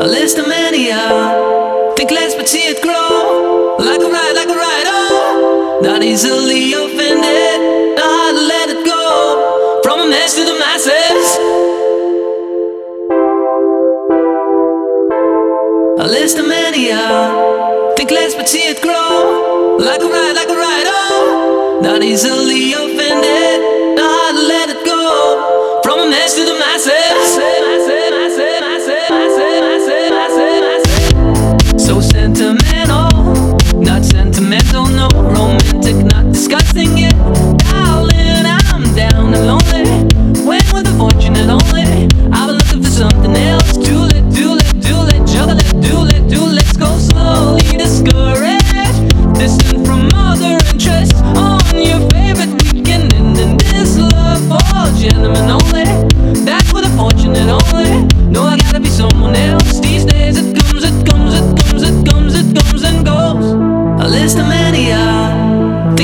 A list of. Uh, think less but see it grow. Like a ride, like a ride, oh. Not easily offended. Not hard to let it go. From a mess to the masses. A. Uh, think less but see it grow. Like a ride, like a ride, oh. Not easily offended. Not hard to let it go. From a mess to the masses. not discussing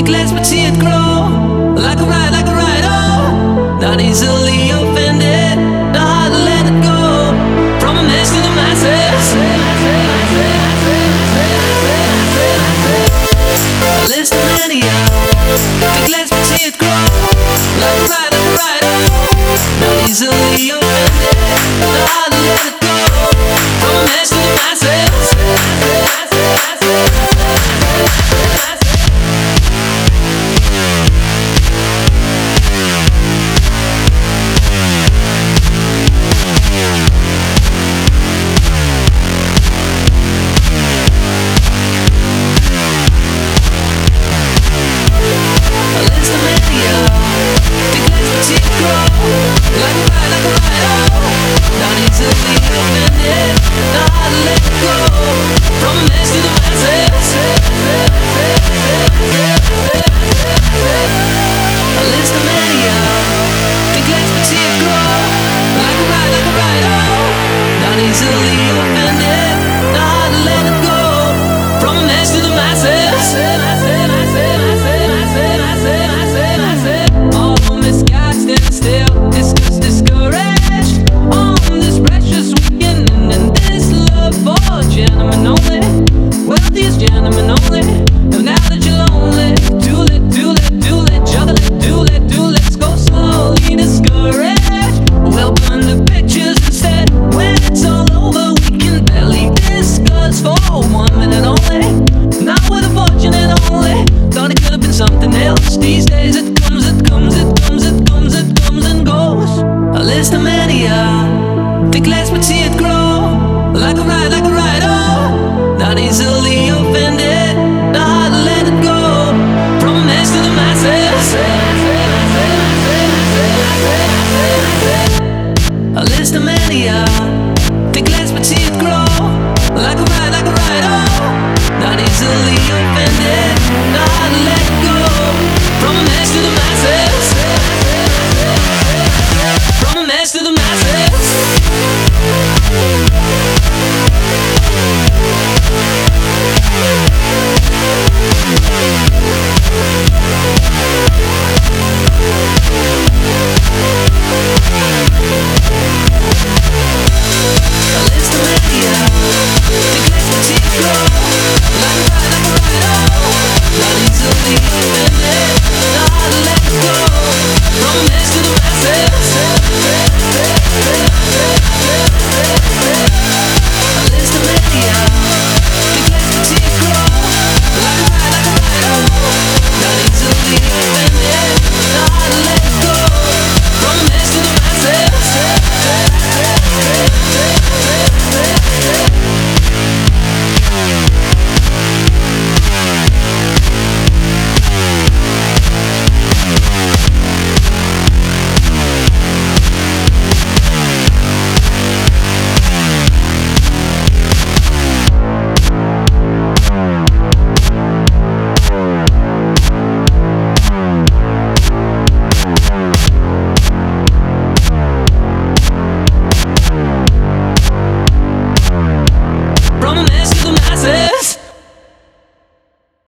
glass but see it grow like a riot, like a riot. Oh. Not easily offended, not let it go from a mess to the masses. Listen, Declares, but see it grow. Like a ride, like a